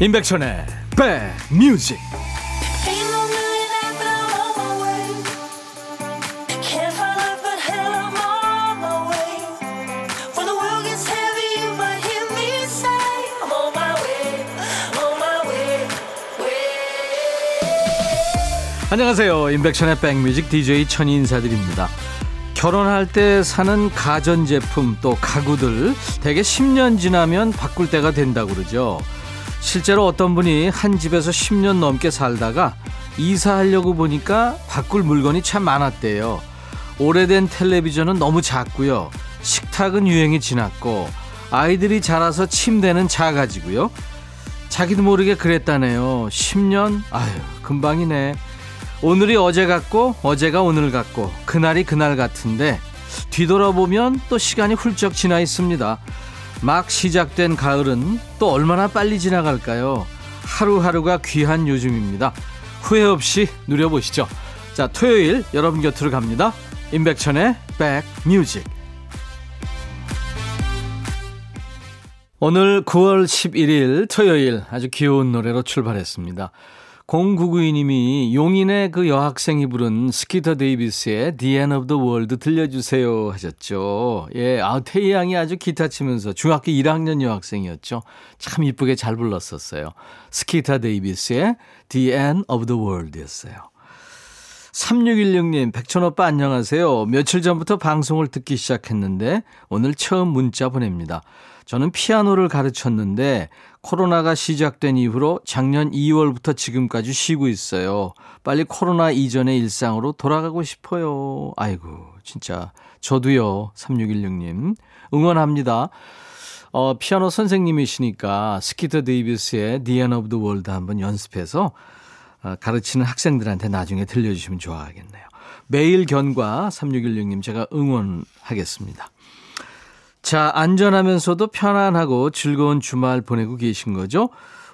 임백천의 백뮤직. 안녕하세요. 임백천의 백뮤직 DJ 천이 인사드립니다. 결혼할 때 사는 가전제품 또 가구들 대개 10년 지나면 바꿀 때가 된다고 그러죠 실제로 어떤 분이 한 집에서 10년 넘게 살다가 이사하려고 보니까 바꿀 물건이 참 많았대요. 오래된 텔레비전은 너무 작고요. 식탁은 유행이 지났고 아이들이 자라서 침대는 작아지고요. 자기도 모르게 그랬다네요. 10년? 아유, 금방이네. 오늘이 어제 같고 어제가 오늘 같고 그날이 그날 같은데 뒤돌아보면 또 시간이 훌쩍 지나 있습니다. 막 시작된 가을은 또 얼마나 빨리 지나갈까요? 하루하루가 귀한 요즘입니다. 후회 없이 누려보시죠. 자, 토요일 여러분 곁으로 갑니다. 임백천의 백뮤직. 오늘 9월 11일 토요일 아주 귀여운 노래로 출발했습니다. 0992님이 용인의 그 여학생이 부른 스키터 데이비스의 The End of the World 들려주세요 하셨죠. 예, 아, 태희 양이 아주 기타 치면서 중학교 1학년 여학생이었죠. 참 이쁘게 잘 불렀었어요. 스키터 데이비스의 The End of the World 였어요. 3616님, 백천오빠 안녕하세요. 며칠 전부터 방송을 듣기 시작했는데 오늘 처음 문자 보냅니다. 저는 피아노를 가르쳤는데 코로나가 시작된 이후로 작년 2월부터 지금까지 쉬고 있어요. 빨리 코로나 이전의 일상으로 돌아가고 싶어요. 아이고, 진짜. 저도요. 3616님. 응원합니다. 어, 피아노 선생님이시니까 스키터 데이비스의 The End of the World 한번 연습해서 어, 가르치는 학생들한테 나중에 들려주시면 좋아하겠네요. 매일 견과 3616님 제가 응원하겠습니다. 자, 안전하면서도 편안하고 즐거운 주말 보내고 계신 거죠?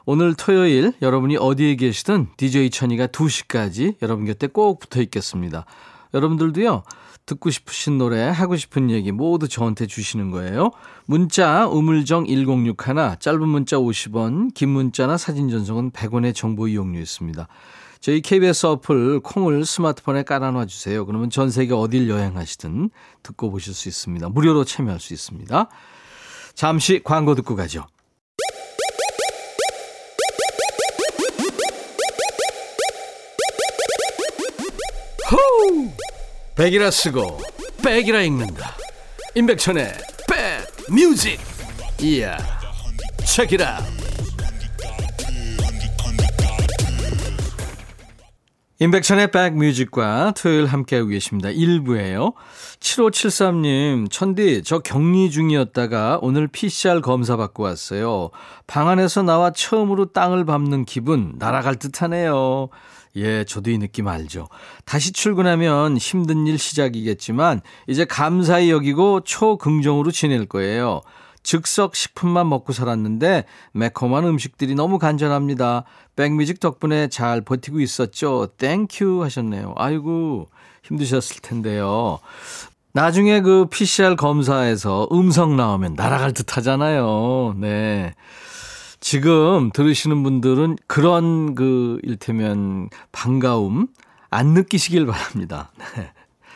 오늘 토요일 여러분이 어디에 계시든 DJ 천이가 2시까지 여러분 곁에 꼭 붙어 있겠습니다. 여러분들도요, 듣고 싶으신 노래, 하고 싶은 얘기 모두 저한테 주시는 거예요. 문자, 우물정 1061, 짧은 문자 50원, 긴 문자나 사진 전송은 100원의 정보 이용료 있습니다. 저희 KBS 어플 콩을 스마트폰에 깔아놔 주세요. 그러면 전 세계 어딜 여행하시든 듣고 보실 수 있습니다. 무료로 참여할 수 있습니다. 잠시 광고 듣고 가죠. 백이라 쓰고 백이라 읽는다. 임백천의 백 뮤직. 이야. 책이라. 임백천의 백뮤직과 토요일 함께하고 계십니다. 1부예요. 7573님, 천디, 저 격리 중이었다가 오늘 PCR 검사 받고 왔어요. 방 안에서 나와 처음으로 땅을 밟는 기분, 날아갈 듯 하네요. 예, 저도 이 느낌 알죠. 다시 출근하면 힘든 일 시작이겠지만, 이제 감사히 여기고 초긍정으로 지낼 거예요. 즉석 식품만 먹고 살았는데 매콤한 음식들이 너무 간절합니다. 백뮤직 덕분에 잘 버티고 있었죠. Thank you 하셨네요. 아이고 힘드셨을 텐데요. 나중에 그 PCR 검사에서 음성 나오면 날아갈 듯 하잖아요. 네. 지금 들으시는 분들은 그런 그 일테면 반가움 안 느끼시길 바랍니다. 네.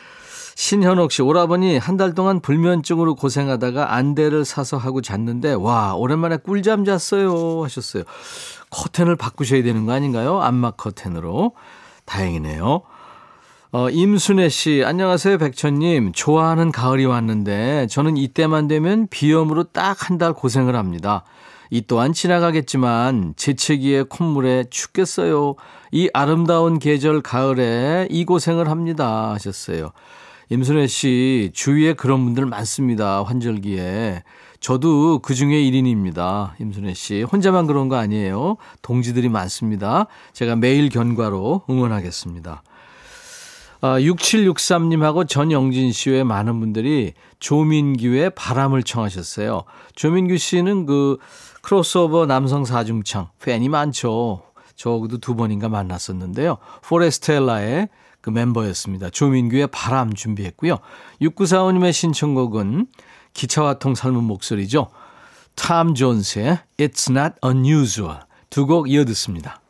신현옥 씨, 오라버니 한 달 동안 불면증으로 고생하다가 안대를 사서 하고 잤는데, 와, 오랜만에 꿀잠 잤어요. 하셨어요. 커튼을 바꾸셔야 되는 거 아닌가요? 안막 커튼으로. 다행이네요. 어, 임순애 씨, 안녕하세요, 백천님. 좋아하는 가을이 왔는데, 저는 이때만 되면 비염으로 딱 한 달 고생을 합니다. 이 또한 지나가겠지만, 재채기에 콧물에 죽겠어요. 이 아름다운 계절 가을에 이 고생을 합니다. 하셨어요. 임순애 씨, 주위에 그런 분들 많습니다. 환절기에. 저도 그 중에 1인입니다. 임순애 씨. 혼자만 그런 거 아니에요. 동지들이 많습니다. 제가 매일 견과로 응원하겠습니다. 아, 6763님하고 전영진 씨외 많은 분들이 조민규의 바람을 청하셨어요. 조민규 씨는 그 크로스오버 남성 사중창 팬이 많죠. 저도 두 번인가 만났었는데요. 포레스텔라의 그 멤버였습니다. 조민규의 바람 준비했고요. 6945님의 신청곡은 기차 화통 삶은 목소리죠. 탐 존스의 It's Not Unusual 두 곡 이어 듣습니다.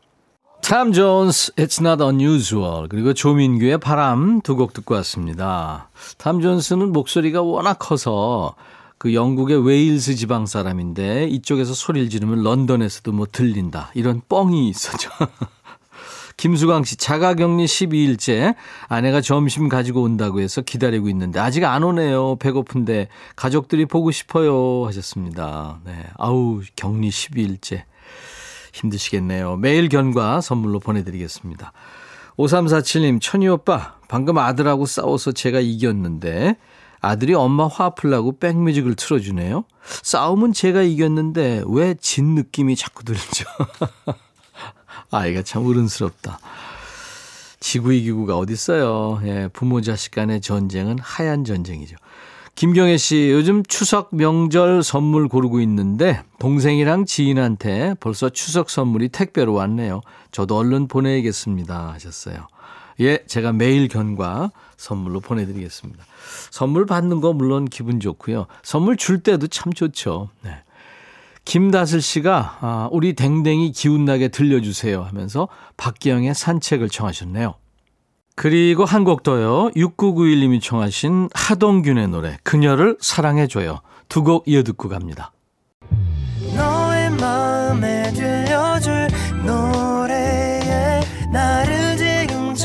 탐 존스, It's Not Unusual 그리고 조민규의 바람 두 곡 듣고 왔습니다. 탐 존스는 목소리가 워낙 커서 그 영국의 웨일스 지방 사람인데 이쪽에서 소리를 지르면 런던에서도 뭐 들린다 이런 뻥이 있었죠. 김수광 씨, 자가격리 12일째 아내가 점심 가지고 온다고 해서 기다리고 있는데 아직 안 오네요. 배고픈데 가족들이 보고 싶어요 하셨습니다. 네. 아우, 격리 12일째. 힘드시겠네요. 매일 견과 선물로 보내드리겠습니다. 5347님, 천희 오빠, 방금 아들하고 싸워서 제가 이겼는데 아들이 엄마 화 풀라고 백뮤직을 틀어주네요. 싸움은 제가 이겼는데 왜 진 느낌이 자꾸 들죠? 아이가 참 어른스럽다. 지구 이기구가 어딨어요. 예, 부모 자식 간의 전쟁은 하얀 전쟁이죠. 김경애 씨, 요즘 추석 명절 선물 고르고 있는데 동생이랑 지인한테 벌써 추석 선물이 택배로 왔네요. 저도 얼른 보내야겠습니다. 하셨어요. 예, 제가 매일 견과 선물로 보내드리겠습니다. 선물 받는 거 물론 기분 좋고요. 선물 줄 때도 참 좋죠. 네. 김다슬 씨가 아, 우리 댕댕이 기운나게 들려주세요 하면서 박기영의 산책을 청하셨네요. 그리고 한 곡 더요. 6991님이 청하신 하동균의 노래 그녀를 사랑해줘요. 두 곡 이어 듣고 갑니다. 너의 마음에 들려줄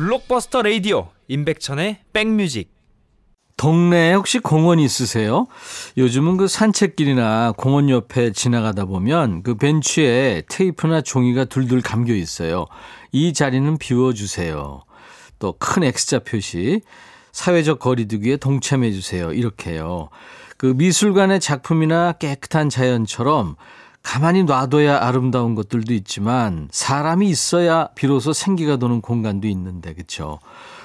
블록버스터 레이디오 임백천의 백뮤직 동네에 혹시 공원 있으세요? 요즘은 그 산책길이나 공원 옆에 지나가다 보면 그 벤치에 테이프나 종이가 둘둘 감겨 있어요. 이 자리는 비워주세요. 또 큰 X자 표시, 사회적 거리두기에 동참해 주세요. 이렇게요. 그 미술관의 작품이나 깨끗한 자연처럼 가만히 놔둬야 아름다운 것들도 있지만 사람이 있어야 비로소 생기가 도는 공간도 있는데 그렇죠.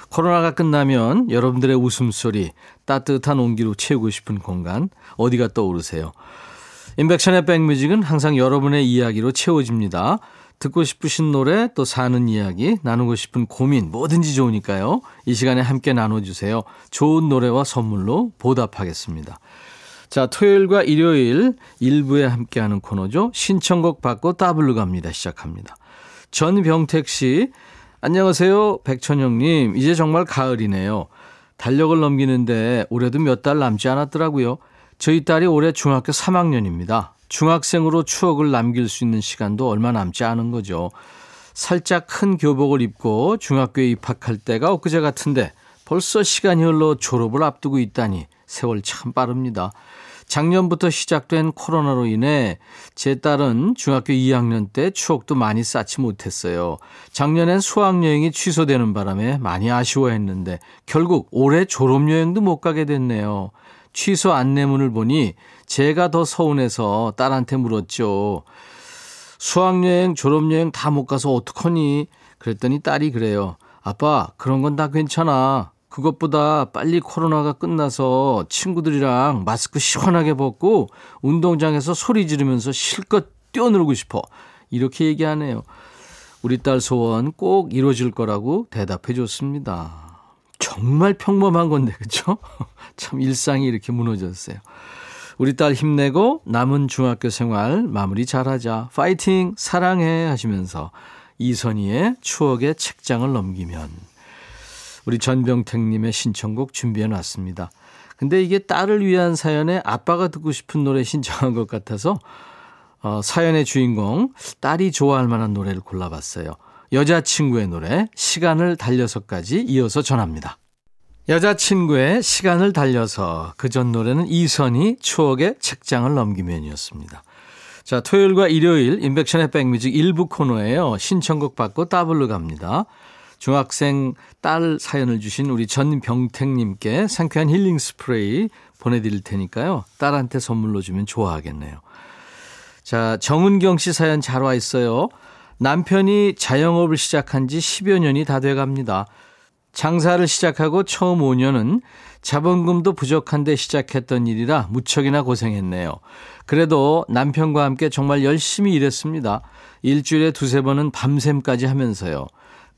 코로나가 끝나면 여러분들의 웃음소리, 따뜻한 온기로 채우고 싶은 공간, 어디가 떠오르세요? 인백션의 백뮤직은 항상 여러분의 이야기로 채워집니다. 듣고 싶으신 노래, 또 사는 이야기, 나누고 싶은 고민, 뭐든지 좋으니까요. 이 시간에 함께 나눠주세요. 좋은 노래와 선물로 보답하겠습니다. 자, 토요일과 일요일 일부에 함께하는 코너죠. 신청곡 받고 따블로 갑니다. 시작합니다. 전병택 씨, 안녕하세요. 백천영님. 이제 정말 가을이네요. 달력을 넘기는데 올해도 몇 달 남지 않았더라고요. 저희 딸이 올해 중학교 3학년입니다. 중학생으로 추억을 남길 수 있는 시간도 얼마 남지 않은 거죠. 살짝 큰 교복을 입고 중학교에 입학할 때가 엊그제 같은데 벌써 시간이 흘러 졸업을 앞두고 있다니 세월 참 빠릅니다. 작년부터 시작된 코로나로 인해 제 딸은 중학교 2학년 때 추억도 많이 쌓지 못했어요. 작년엔 수학여행이 취소되는 바람에 많이 아쉬워했는데 결국 올해 졸업여행도 못 가게 됐네요. 취소 안내문을 보니 제가 더 서운해서 딸한테 물었죠. 수학여행, 졸업여행 다 못 가서 어떡하니? 그랬더니 딸이 그래요. 아빠, 그런 건 다 괜찮아. 그것보다 빨리 코로나가 끝나서 친구들이랑 마스크 시원하게 벗고 운동장에서 소리 지르면서 실컷 뛰어놀고 싶어. 이렇게 얘기하네요. 우리 딸 소원 꼭 이루어질 거라고 대답해 줬습니다. 정말 평범한 건데, 그쵸? 참 일상이 이렇게 무너졌어요. 우리 딸 힘내고 남은 중학교 생활 마무리 잘하자. 파이팅! 사랑해! 하시면서 이선희의 추억의 책장을 넘기면 우리 전병택님의 신청곡 준비해 놨습니다. 근데 이게 딸을 위한 사연에 아빠가 듣고 싶은 노래 신청한 것 같아서 어, 사연의 주인공 딸이 좋아할 만한 노래를 골라봤어요. 여자친구의 노래 시간을 달려서까지 이어서 전합니다. 여자친구의 시간을 달려서 그 전 노래는 이선희 추억의 책장을 넘기면이었습니다. 자, 토요일과 일요일 인백션의 백뮤직 일부 코너예요. 신청곡 받고 따블로 갑니다. 중학생 딸 사연을 주신 우리 전병택님께 상쾌한 힐링 스프레이 보내드릴 테니까요. 딸한테 선물로 주면 좋아하겠네요. 자, 정은경 씨 사연 잘 와 있어요. 남편이 자영업을 시작한 지 10여 년이 다 돼 갑니다. 장사를 시작하고 처음 5년은 자본금도 부족한데 시작했던 일이라 무척이나 고생했네요. 그래도 남편과 함께 정말 열심히 일했습니다. 일주일에 두세 번은 밤샘까지 하면서요.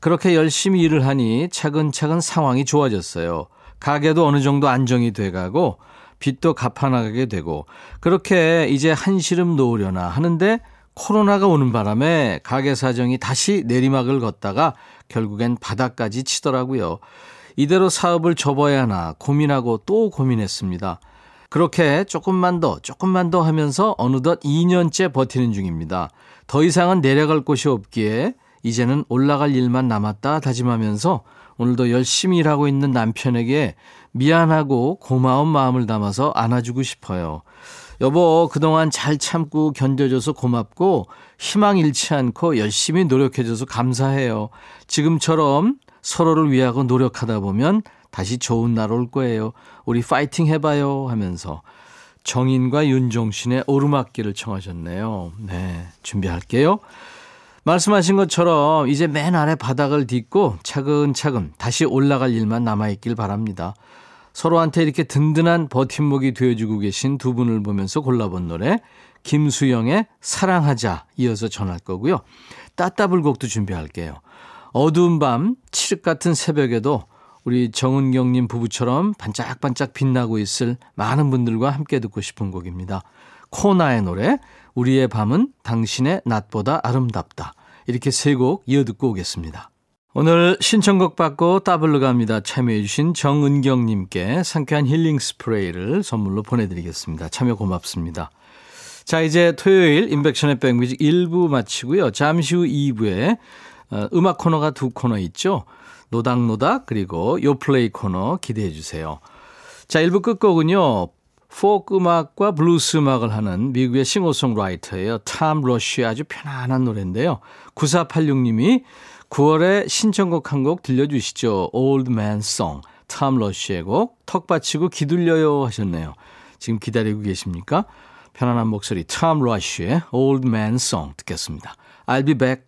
그렇게 열심히 일을 하니 차근차근 상황이 좋아졌어요. 가게도 어느 정도 안정이 돼가고 빚도 갚아나가게 되고 그렇게 이제 한시름 놓으려나 하는데 코로나가 오는 바람에 가게 사정이 다시 내리막을 걷다가 결국엔 바닥까지 치더라고요. 이대로 사업을 접어야 하나 고민하고 또 고민했습니다. 그렇게 조금만 더, 조금만 더 하면서 어느덧 2년째 버티는 중입니다. 더 이상은 내려갈 곳이 없기에 이제는 올라갈 일만 남았다 다짐하면서 오늘도 열심히 일하고 있는 남편에게 미안하고 고마운 마음을 담아서 안아주고 싶어요. 여보, 그동안 잘 참고 견뎌줘서 고맙고 희망 잃지 않고 열심히 노력해줘서 감사해요. 지금처럼 서로를 위하고 노력하다 보면 다시 좋은 날 올 거예요. 우리 파이팅 해봐요 하면서 정인과 윤종신의 오르막길을 청하셨네요. 네, 준비할게요. 말씀하신 것처럼 이제 맨 아래 바닥을 딛고 차근차근 다시 올라갈 일만 남아있길 바랍니다. 서로한테 이렇게 든든한 버팀목이 되어주고 계신 두 분을 보면서 골라본 노래 김수영의 사랑하자 이어서 전할 거고요. 따따불곡도 준비할게요. 어두운 밤 칠흑 같은 새벽에도 우리 정은경님 부부처럼 반짝반짝 빛나고 있을 많은 분들과 함께 듣고 싶은 곡입니다. 코나의 노래 우리의 밤은 당신의 낮보다 아름답다. 이렇게 세 곡 이어 듣고 오겠습니다. 오늘 신청곡 받고 따블로 갑니다. 참여해주신 정은경님께 상쾌한 힐링 스프레이를 선물로 보내드리겠습니다. 참여 고맙습니다. 자, 이제 토요일 임백천의 백뮤직 1부 마치고요. 잠시 후 2부에 어, 음악 코너가 두 코너 있죠. 노닥노닥 그리고 요플레이 코너 기대해 주세요. 자, 1부 끝곡은요. 포크 음악과 블루스 음악을 하는 미국의 싱어송라이터예요. 탐 러쉬의 아주 편안한 노래인데요. 9486님이 9월에 신청곡 한 곡 들려주시죠. Old Man Song. 탐 러쉬의 곡. 턱 받치고 기둘려요 하셨네요. 지금 기다리고 계십니까? 편안한 목소리 탐 러쉬의 Old Man Song 듣겠습니다. I'll be back.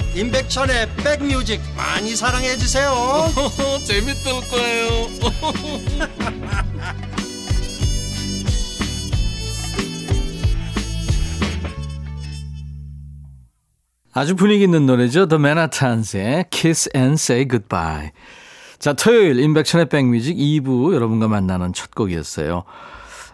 임백천의 백뮤직 많이 사랑해 주세요 재밌을 거예요 아주 분위기 있는 노래죠. The Manhattans의 Kiss and Say Goodbye. 자, 토요일 인백천의 백뮤직 2부 여러분과 만나는 첫 곡이었어요.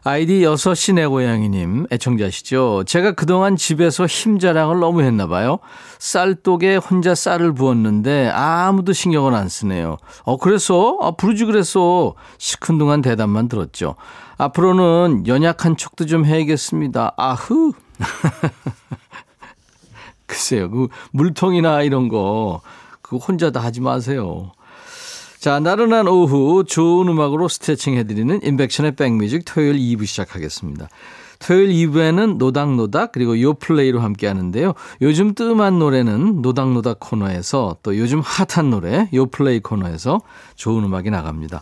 아이디 6시 내 고양이님 애청자시죠. 제가 그동안 집에서 힘 자랑을 너무 했나 봐요. 쌀독에 혼자 쌀을 부었는데 아무도 신경을 안 쓰네요. 어 그래서 아 부르지 그랬어. 시큰둥한 대답만 들었죠. 앞으로는 연약한 척도 좀 해야겠습니다. 아흐. 글쎄요. 그 물통이나 이런 거 그거 혼자 다 하지 마세요. 자, 나른한 오후 좋은 음악으로 스트레칭 해드리는 인백션의 백뮤직 토요일 2부 시작하겠습니다. 토요일 2부에는 노닥노닥 그리고 요플레이로 함께 하는데요. 요즘 뜸한 노래는 노닥노닥 코너에서 또 요즘 핫한 노래 요플레이 코너에서 좋은 음악이 나갑니다.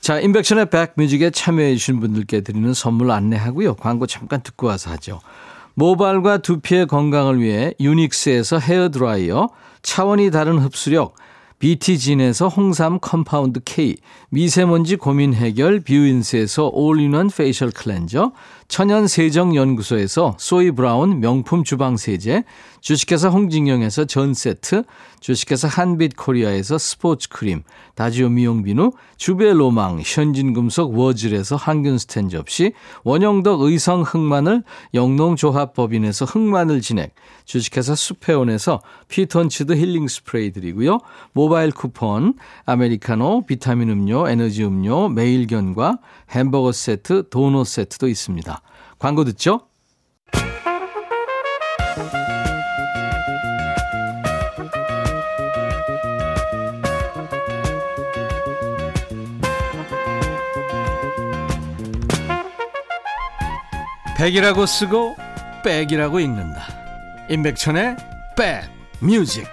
자, 인백션의 백뮤직에 참여해 주신 분들께 드리는 선물 안내하고요. 광고 잠깐 듣고 와서 하죠. 모발과 두피의 건강을 위해 유닉스에서 헤어드라이어, 차원이 다른 흡수력, BT진에서 홍삼 compound K, 미세먼지 고민 해결 뷰인스에서 all-in-one facial cleanser, 천연세정연구소에서 소이 브라운 명품 주방세제, 주식회사 홍진경에서 전세트, 주식회사 한빛코리아에서 스포츠크림, 다지오 미용비누, 주베로망, 현진금속 워즐에서 항균스텐 접시, 원형덕 의성 흑마늘, 영농조합법인에서 흑마늘 진액, 주식회사 수페온에서 피톤치드 힐링 스프레이 드리고요. 모바일 쿠폰, 아메리카노, 비타민 음료, 에너지 음료, 매일견과 햄버거 세트, 도넛 세트도 있습니다. 광고 듣죠? 백이라고 쓰고 백이라고 읽는다. 임백천의 백 뮤직.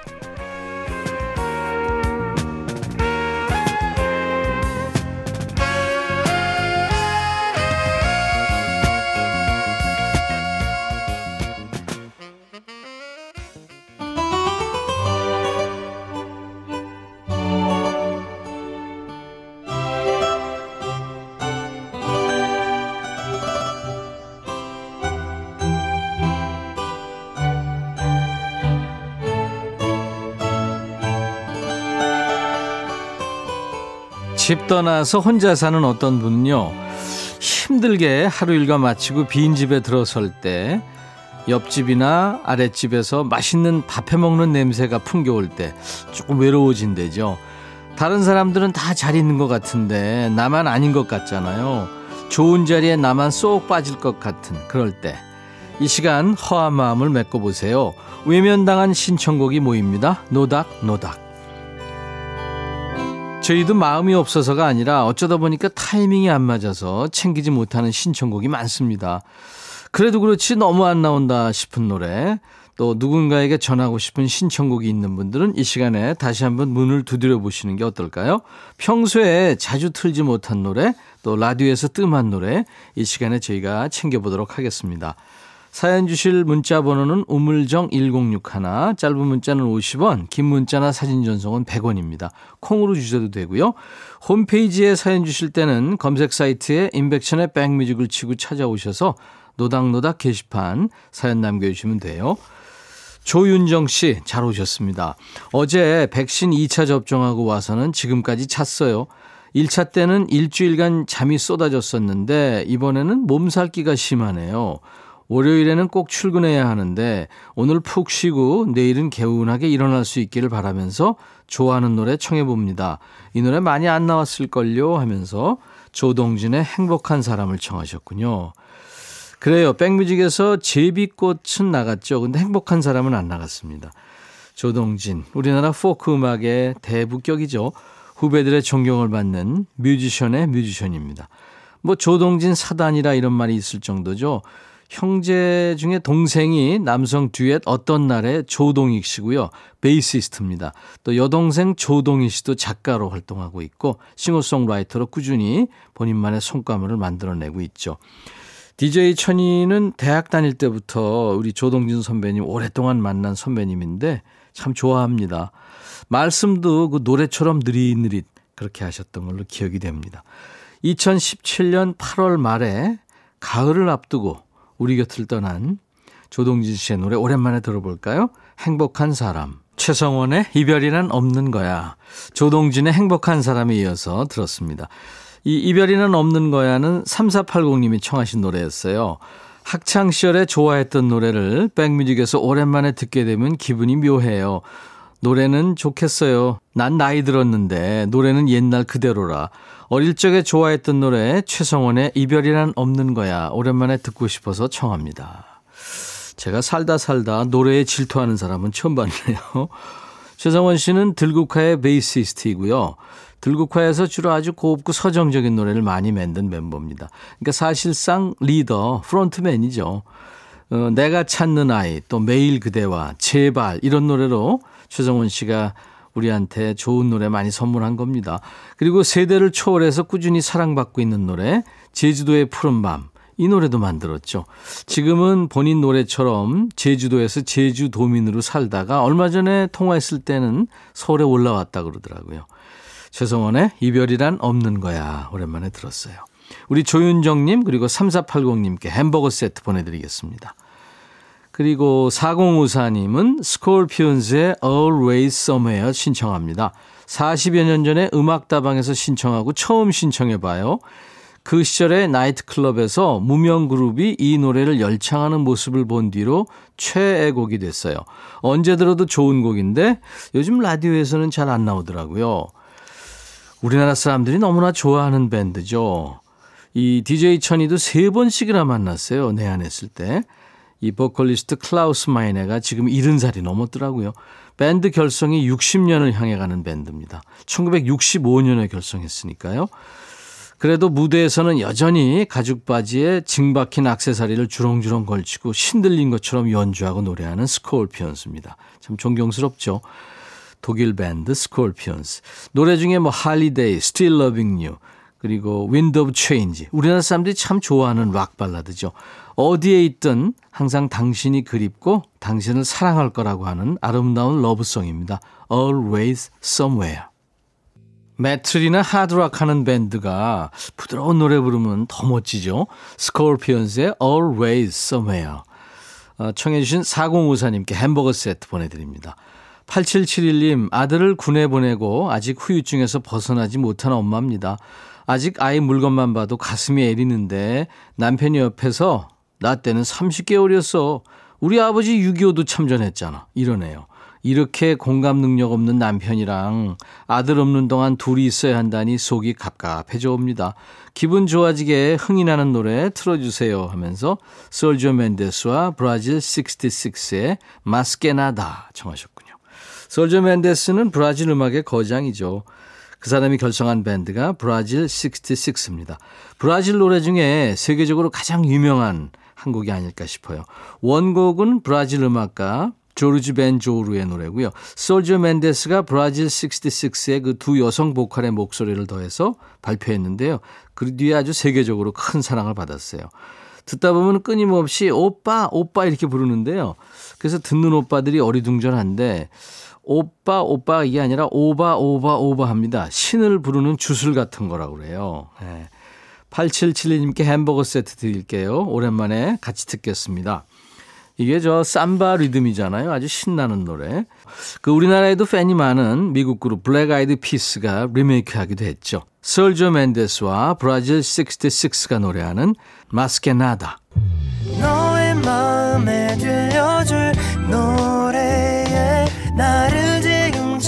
집 떠나서 혼자 사는 어떤 분은요, 힘들게 하루 일과 마치고 빈 집에 들어설 때, 옆집이나 아랫집에서 맛있는 밥 해 먹는 냄새가 풍겨올 때 조금 외로워진대죠. 다른 사람들은 다 잘 있는 것 같은데 나만 아닌 것 같잖아요. 좋은 자리에 나만 쏙 빠질 것 같은 그럴 때. 이 시간 허한 마음을 메꿔보세요. 외면당한 신청곡이 모입니다. 노닥노닥. 저희도 마음이 없어서가 아니라 어쩌다 보니까 타이밍이 안 맞아서 챙기지 못하는 신청곡이 많습니다. 그래도 그렇지 너무 안 나온다 싶은 노래, 또 누군가에게 전하고 싶은 신청곡이 있는 분들은 이 시간에 다시 한번 문을 두드려 보시는 게 어떨까요? 평소에 자주 틀지 못한 노래, 또 라디오에서 뜸한 노래, 이 시간에 저희가 챙겨보도록 하겠습니다. 사연 주실 문자 번호는 우물정 1061, 짧은 문자는 50원, 긴 문자나 사진 전송은 100원입니다. 콩으로 주셔도 되고요. 홈페이지에 사연 주실 때는 검색 사이트에 인백션의 백뮤직을 치고 찾아오셔서 노닥노닥 게시판 사연 남겨주시면 돼요. 조윤정 씨, 잘 오셨습니다. 어제 백신 2차 접종하고 와서는 지금까지 잤어요. 1차 때는 일주일간 잠이 쏟아졌었는데 이번에는 몸살기가 심하네요. 월요일에는 꼭 출근해야 하는데 오늘 푹 쉬고 내일은 개운하게 일어날 수 있기를 바라면서 좋아하는 노래 청해봅니다. 이 노래 많이 안 나왔을걸요 하면서 조동진의 행복한 사람을 청하셨군요. 그래요. 백뮤직에서 제비꽃은 나갔죠. 근데 행복한 사람은 안 나갔습니다. 조동진, 우리나라 포크 음악의 대부격이죠. 후배들의 존경을 받는 뮤지션의 뮤지션입니다. 뭐 조동진 사단이라 이런 말이 있을 정도죠. 형제 중에 동생이 남성 듀엣 어떤 날에 조동익 씨고요. 베이시스트입니다. 또 여동생 조동희 씨도 작가로 활동하고 있고 싱어송라이터로 꾸준히 본인만의 손가락을 만들어내고 있죠. DJ 천이는 대학 다닐 때부터 우리 조동진 선배님 오랫동안 만난 선배님인데 참 좋아합니다. 말씀도 그 노래처럼 느릿느릿 그렇게 하셨던 걸로 기억이 됩니다. 2017년 8월 말에 가을을 앞두고 우리 곁을 떠난 조동진 씨의 노래 오랜만에 들어볼까요? 행복한 사람. 최성원의 이별이란 없는 거야. 조동진의 행복한 사람에 이어서 들었습니다. 이 이별이란 없는 거야는 3480님이 청하신 노래였어요. 학창 시절에 좋아했던 노래를 백뮤직에서 오랜만에 듣게 되면 기분이 묘해요. 노래는 좋겠어요. 난 나이 들었는데 노래는 옛날 그대로라. 어릴 적에 좋아했던 노래 최성원의 이별이란 없는 거야 오랜만에 듣고 싶어서 청합니다. 제가 살다 살다 노래에 질투하는 사람은 처음 봤네요. 최성원 씨는 들국화의 베이시스트이고요. 들국화에서 주로 아주 곱고 서정적인 노래를 많이 만든 멤버입니다. 그러니까 사실상 리더, 프론트맨이죠. 어, 내가 찾는 아이, 또 매일 그대와 제발 이런 노래로 최성원 씨가 우리한테 좋은 노래 많이 선물한 겁니다. 그리고 세대를 초월해서 꾸준히 사랑받고 있는 노래 제주도의 푸른밤 이 노래도 만들었죠. 지금은 본인 노래처럼 제주도에서 제주도민으로 살다가 얼마 전에 통화했을 때는 서울에 올라왔다 그러더라고요. 최성원의 이별이란 없는 거야 오랜만에 들었어요. 우리 조윤정님 그리고 3480님께 햄버거 세트 보내드리겠습니다. 그리고 4054님은 스콜피온즈의 Always Somewhere 신청합니다. 40여 년 전에 음악다방에서 신청하고 처음 신청해봐요. 그 시절에 나이트클럽에서 무명 그룹이 이 노래를 열창하는 모습을 본 뒤로 최애 곡이 됐어요. 언제 들어도 좋은 곡인데 요즘 라디오에서는 잘 안 나오더라고요. 우리나라 사람들이 너무나 좋아하는 밴드죠. 이 DJ 천이도 세 번씩이나 만났어요. 내한했을 때. 이 보컬리스트 클라우스 마이네가 지금 70살이 넘었더라고요. 밴드 결성이 60년을 향해 가는 밴드입니다. 1965년에 결성했으니까요. 그래도 무대에서는 여전히 가죽 바지에 징박힌 악세사리를 주렁주렁 걸치고 신들린 것처럼 연주하고 노래하는 스콜피언스입니다. 참 존경스럽죠. 독일 밴드 스콜피언스. 노래 중에 뭐 Holiday, Still Loving You, 그리고 Wind of Change. 우리나라 사람들이 참 좋아하는 락 발라드죠. 어디에 있든 항상 당신이 그립고 당신을 사랑할 거라고 하는 아름다운 love song입니다. Always Somewhere. 매트리나 하드락 하는 밴드가 부드러운 노래 부르면 더 멋지죠. 스콜피언스의 Always Somewhere. 어, 청해 주신 4054님께 햄버거 세트 보내드립니다. 8771님, 아들을 군에 보내고 아직 후유증에서 벗어나지 못한 엄마입니다. 아직 아이 물건만 봐도 가슴이 애리는데 남편이 옆에서 나 때는 30개월이었어. 우리 아버지 6.25도 참전했잖아. 이러네요. 이렇게 공감 능력 없는 남편이랑 아들 없는 동안 둘이 있어야 한다니 속이 갑갑해져 옵니다. 기분 좋아지게 흥이 나는 노래 틀어주세요 하면서 솔조 멘데스와 브라질 66의 마스케나다 청하셨군요. 솔조 멘데스는 브라질 음악의 거장이죠. 그 사람이 결성한 밴드가 브라질 66입니다. 브라질 노래 중에 세계적으로 가장 유명한 한 곡이 아닐까 싶어요. 원곡은 브라질 음악가 조르지 벤 조르의 노래고요. 솔저 멘데스가 브라질 66의 그 두 여성 보컬의 목소리를 더해서 발표했는데요. 그 뒤에 아주 세계적으로 큰 사랑을 받았어요. 듣다 보면 끊임없이 오빠, 오빠 이렇게 부르는데요. 그래서 듣는 오빠들이 어리둥절한데 오빠, 오빠 이게 아니라 오바, 오바, 오바 합니다. 신을 부르는 주술 같은 거라고 그래요. 네. 8772님께 햄버거 세트 드릴게요. 오랜만에 같이 듣겠습니다. 이게 저 삼바 리듬이잖아요. 아주 신나는 노래. 그 우리나라에도 팬이 많은 미국 그룹 블랙 아이드 피스가 리메이크 하기도 했죠. 세르조 멘데스와 브라질 66가 노래하는 Mas que nada. 너의 마음에 들려줄 지금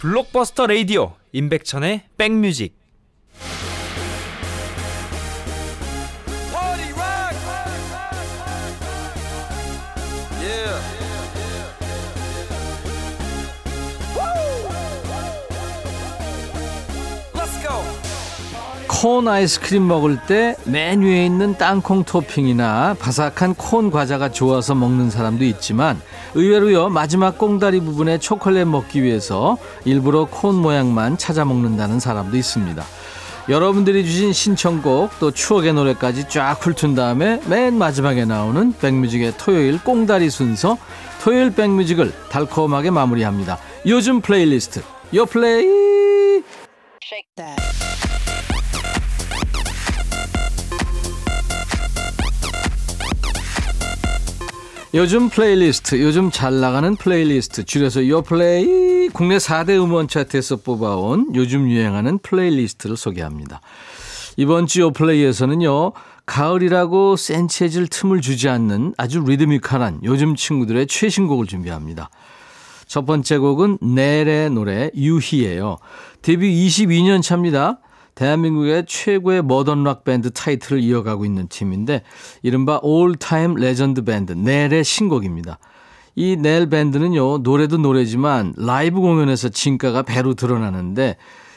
블록버스터 레이디오 임백천의 백뮤직 콘 아이스크림 먹을 때 맨 위에 있는 땅콩 토핑이나 바삭한 콘 과자가 좋아서 먹는 사람도 있지만 의외로요 마지막 꽁다리 부분에 초콜릿 먹기 위해서 일부러 콘 모양만 찾아 먹는다는 사람도 있습니다. 여러분들이 주신 신청곡 또 추억의 노래까지 쫙 훑은 다음에 맨 마지막에 나오는 백뮤직의 토요일 꽁다리 순서 토요일 백뮤직을 달콤하게 마무리합니다. 요즘 플레이리스트 요 플레이 요즘 플레이리스트, 요즘 잘 나가는 플레이리스트, 줄여서 요플레이, 국내 4대 음원 차트에서 뽑아온 요즘 유행하는 playlist를 소개합니다. 이번 주 요플레이에서는요, 가을이라고 센치해질 틈을 주지 않는 아주 리드미컬한 요즘 친구들의 최신곡을 준비합니다. 첫 번째 곡은 넬의 노래 유희예요. 데뷔 22년 차입니다. 대한민국의 최고의 모던 락 밴드 타이틀을 이어가고 있는 팀인데 이른바 all-time legend 밴드 넬의 신곡입니다. 이 넬 밴드는요, 노래도 노래지만 라이브 공연에서 진가가 배로 드러나는데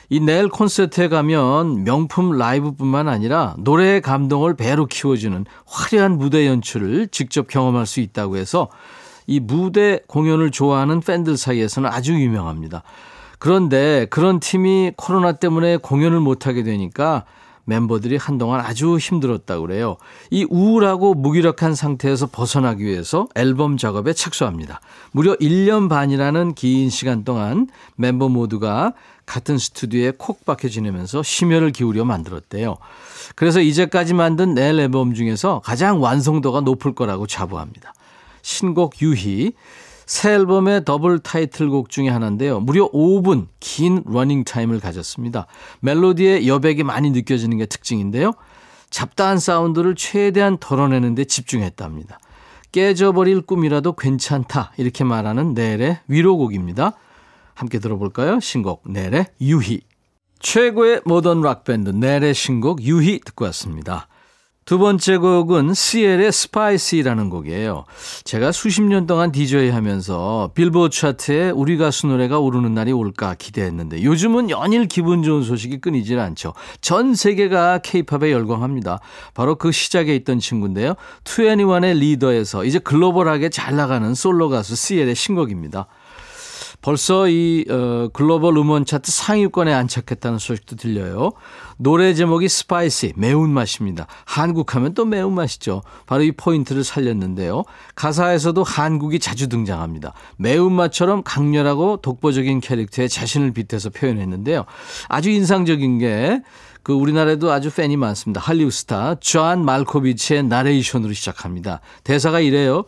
이 넬 콘서트에 가면 명품 라이브뿐만 아니라 노래의 감동을 배로 키워주는 화려한 무대 연출을 직접 경험할 수 있다고 해서 이 무대 공연을 좋아하는 팬들 사이에서는 아주 유명합니다. 그런데 그런 팀이 코로나 때문에 공연을 못하게 되니까 멤버들이 한동안 아주 힘들었다고 그래요. 이 우울하고 무기력한 상태에서 벗어나기 위해서 앨범 작업에 착수합니다. 무려 1년 반이라는 긴 시간 동안 멤버 모두가 같은 스튜디오에 콕 박혀 지내면서 심혈을 기울여 만들었대요. 그래서 이제까지 만든 넬 앨범 중에서 가장 완성도가 높을 거라고 자부합니다. 신곡 유희, 새 앨범의 더블 타이틀곡 중에 하나인데요. 무려 5분 긴 러닝 타임을 가졌습니다. 멜로디의 여백이 많이 느껴지는 게 특징인데요. 잡다한 사운드를 최대한 덜어내는 데 집중했답니다. 깨져버릴 꿈이라도 괜찮다 이렇게 말하는 넬의 위로곡입니다. 함께 들어볼까요? 신곡 넬의 유희. 최고의 모던 락 밴드 넬의 신곡 유희 듣고 왔습니다. 두 번째 곡은 CL의 Spicy라는 곡이에요. 제가 수십 년 동안 DJ 하면서 빌보드 차트에 우리 가수 노래가 오르는 날이 올까 기대했는데 요즘은 연일 기분 좋은 소식이 끊이질 않죠. 전 세계가 케이팝에 열광합니다. 바로 그 시작에 있던 친구인데요. 2NE1의 리더에서 이제 글로벌하게 잘 나가는 솔로 가수 CL의 신곡입니다. 벌써 이 어, 글로벌 음원 차트 상위권에 안착했다는 소식도 들려요. 노래 제목이 Spicy, 매운맛입니다. 한국하면 또 매운맛이죠. 바로 이 포인트를 살렸는데요. 가사에서도 한국이 자주 등장합니다. 매운맛처럼 강렬하고 독보적인 캐릭터에 자신을 빗대서 표현했는데요. 아주 인상적인 게 그 우리나라에도 아주 팬이 많습니다. 할리우드 스타 존 말코비치의 나레이션으로 시작합니다. 대사가 이래요.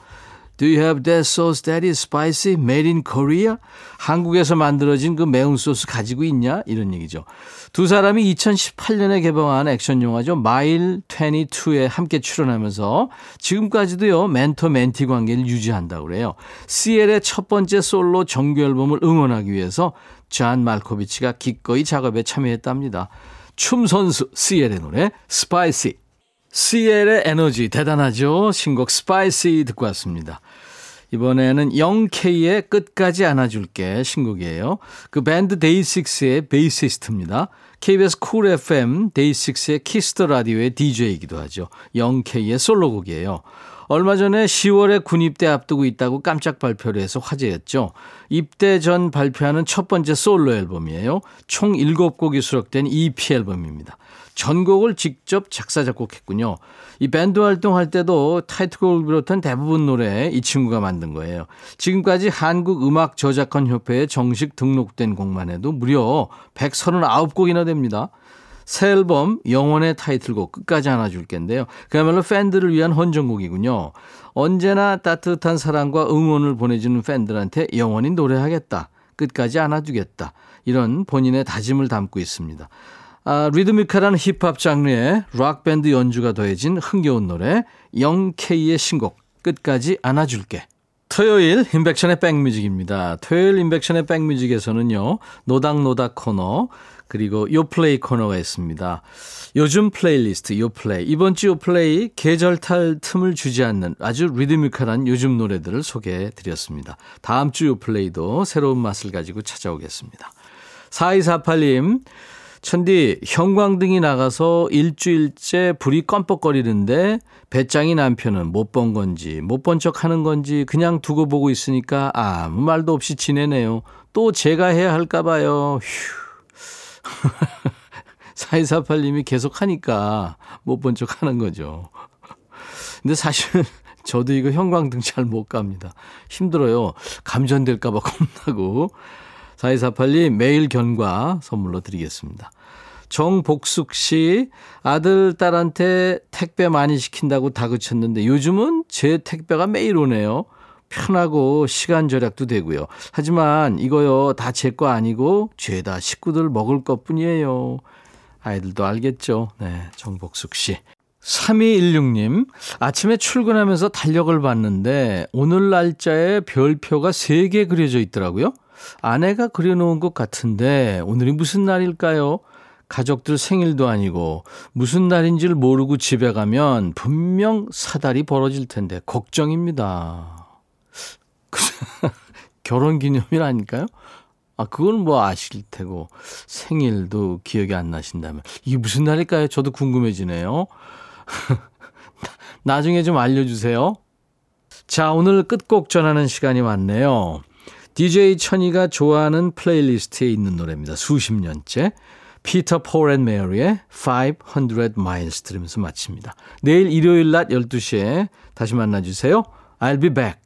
Do you have that sauce that is spicy, made in Korea? 한국에서 만들어진 그 매운 소스 가지고 있냐? 이런 얘기죠. 두 사람이 2018년에 개봉한 액션 영화죠. Mile 22에 함께 출연하면서 지금까지도요, 멘토 멘티 관계를 유지한다고 그래요. CL의 첫 번째 솔로 정규 앨범을 응원하기 위해서 잔 말코비치가 기꺼이 작업에 참여했답니다. 춤 선수 CL의 노래 Spicy. CL의 에너지 대단하죠. 신곡 Spicy 듣고 왔습니다. 이번에는 0K의 끝까지 안아줄게 신곡이에요. 그 밴드 데이식스의 베이시스트입니다. KBS 쿨 FM 데이식스의 Kiss the 라디오의 DJ이기도 하죠. 0K의 솔로곡이에요. 얼마 전에 10월에 군입대 앞두고 있다고 깜짝 발표를 해서 화제였죠. 입대 전 발표하는 첫 번째 솔로 앨범이에요. 총 7곡이 수록된 EP 앨범입니다. 전곡을 직접 작사 작곡했군요. 이 밴드 활동할 때도 타이틀곡을 비롯한 대부분 노래 이 친구가 만든 거예요. 지금까지 한국 음악 저작권 협회에 정식 등록된 곡만 해도 무려 139곡이나 됩니다. 새 앨범 영원의 타이틀곡 끝까지 안아줄 겐데요. 그야말로 팬들을 위한 헌정곡이군요. 언제나 따뜻한 사랑과 응원을 보내주는 팬들한테 영원히 노래하겠다. 끝까지 안아주겠다. 이런 본인의 다짐을 담고 있습니다. 아, 리드미컬한 힙합 장르의 락밴드 연주가 더해진 흥겨운 노래 0K의 신곡 끝까지 안아줄게. 토요일 인백션의 백뮤직입니다. 토요일 인백션의 백뮤직에서는요. 노닥노닥 코너 그리고 요플레이 코너가 있습니다. 요즘 플레이리스트 요플레이 이번 주 요플레이 계절 탈 틈을 주지 않는 아주 리드미컬한 요즘 노래들을 소개해 드렸습니다. 다음 주 요플레이도 새로운 맛을 가지고 찾아오겠습니다. 4248님 천디 형광등이 나가서 일주일째 불이 껌뻑거리는데 배짱이 남편은 못 본 건지 못 본 척 하는 건지 그냥 두고 보고 있으니까 아무 말도 없이 지내네요. 또 제가 해야 할까 봐요. 휴. 4248님이 계속 하니까 못 본 척 하는 거죠. 근데 사실 저도 이거 형광등 잘 못 갑니다. 힘들어요. 감전될까봐 겁나고. 4248님 매일 견과 선물로 드리겠습니다. 정복숙 씨, 아들, 딸한테 택배 많이 시킨다고 다그쳤는데 요즘은 제 택배가 매일 오네요. 편하고 시간 절약도 되고요. 하지만 이거요, 다 제 거 아니고 죄다 식구들 먹을 것 뿐이에요. 아이들도 알겠죠. 네, 정복숙 씨. 3216님, 아침에 출근하면서 달력을 봤는데 오늘 날짜에 별표가 3개 그려져 있더라고요. 아내가 그려놓은 것 같은데 오늘이 무슨 날일까요? 가족들 생일도 아니고 무슨 날인지를 모르고 집에 가면 분명 사달이 벌어질 텐데 걱정입니다. 그 결혼 기념일 아닐까요? 아, 그건 뭐 아실 테고. 생일도 기억이 안 나신다면. 이게 무슨 날일까요? 저도 궁금해지네요. 나중에 좀 알려주세요. 자, 오늘 끝곡 전하는 시간이 왔네요. DJ 천이가 좋아하는 플레이리스트에 있는 노래입니다. 수십 년째. 피터 폴 앤 메리의 500 miles 들으면서 마칩니다. 내일 일요일 낮 12시에 다시 만나주세요. I'll be back.